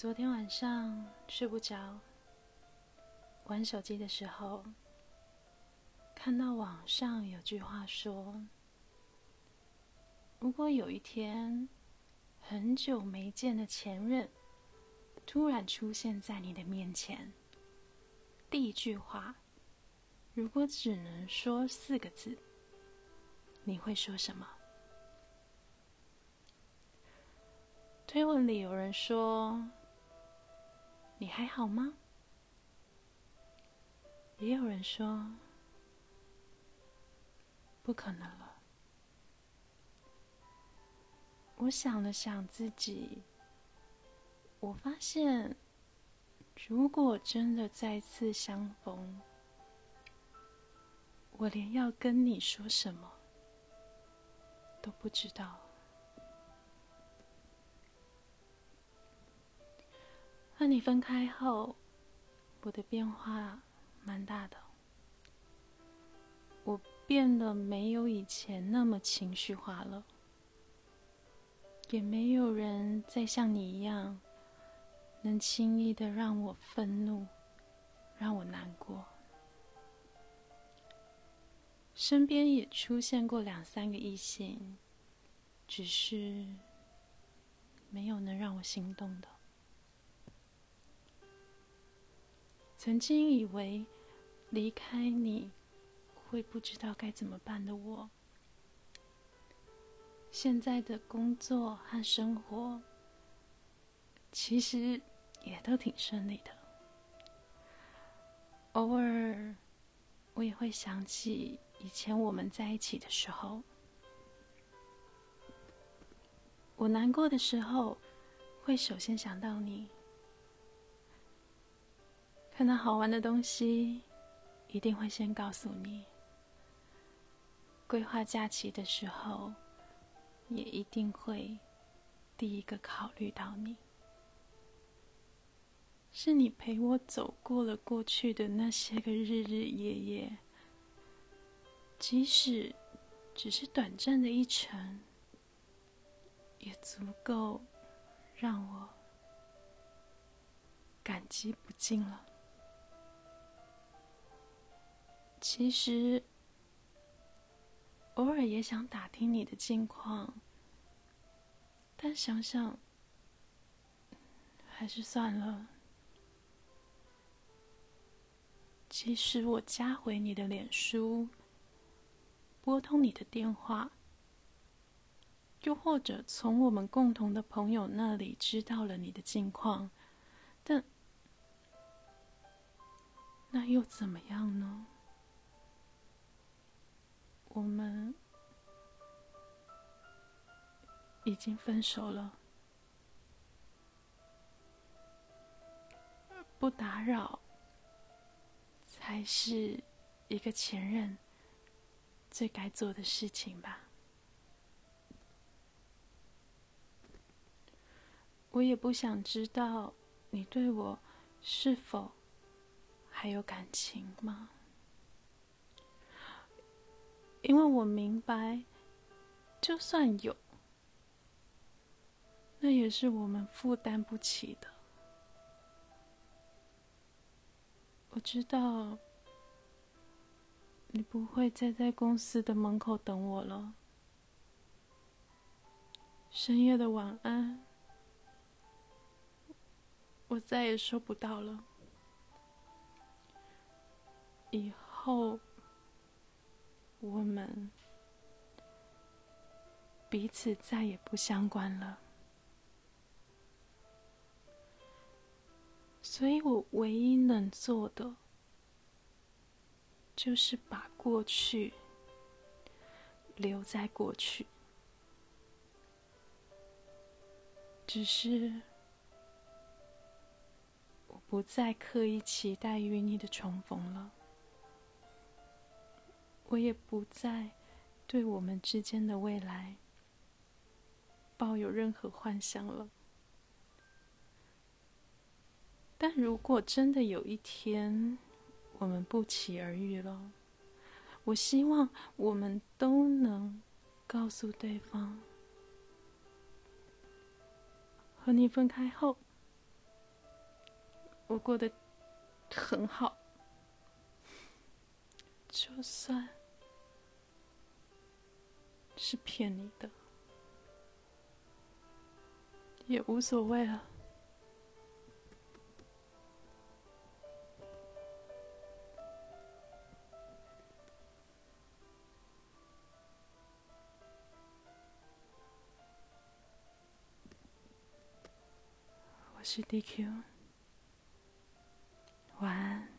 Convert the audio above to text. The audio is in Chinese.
昨天晚上睡不着，玩手机的时候，看到网上有句话说：“如果有一天，很久没见的前任突然出现在你的面前，第一句话，如果只能说四个字，你会说什么？”推文里有人说。你还好吗？也有人说不可能了。我想了想自己，我发现，如果真的再次相逢，我连要跟你说什么都不知道。和你分开后，我的变化蛮大的。我变得没有以前那么情绪化了，也没有人再像你一样，能轻易的让我愤怒，让我难过。身边也出现过两三个异性，只是没有能让我心动的。曾经以为离开你会不知道该怎么办的我，现在的工作和生活其实也都挺顺利的。偶尔我也会想起以前我们在一起的时候，我难过的时候会首先想到你。看到好玩的东西，一定会先告诉你；规划假期的时候，也一定会第一个考虑到你。是你陪我走过了过去的那些个日日夜夜，即使只是短暂的一程，也足够让我感激不尽了。其实，偶尔也想打听你的近况，但想想，还是算了。即使我加回你的脸书，拨通你的电话，又或者从我们共同的朋友那里知道了你的近况，但那又怎么样呢？我们已经分手了，不打扰才是一个前任最该做的事情吧。我也不想知道你对我是否还有感情吗？因为我明白，就算有，那也是我们负担不起的。我知道，你不会再在公司的门口等我了。深夜的晚安，我再也收不到了。以后。我们彼此再也不相关了，所以我唯一能做的，就是把过去留在过去。只是我不再刻意期待与你的重逢了。我也不再对我们之间的未来抱有任何幻想了。但如果真的有一天我们不期而遇了，我希望我们都能告诉对方：和你分开后，我过得很好，就算是骗你的，也无所谓了。我是 DQ，晚安。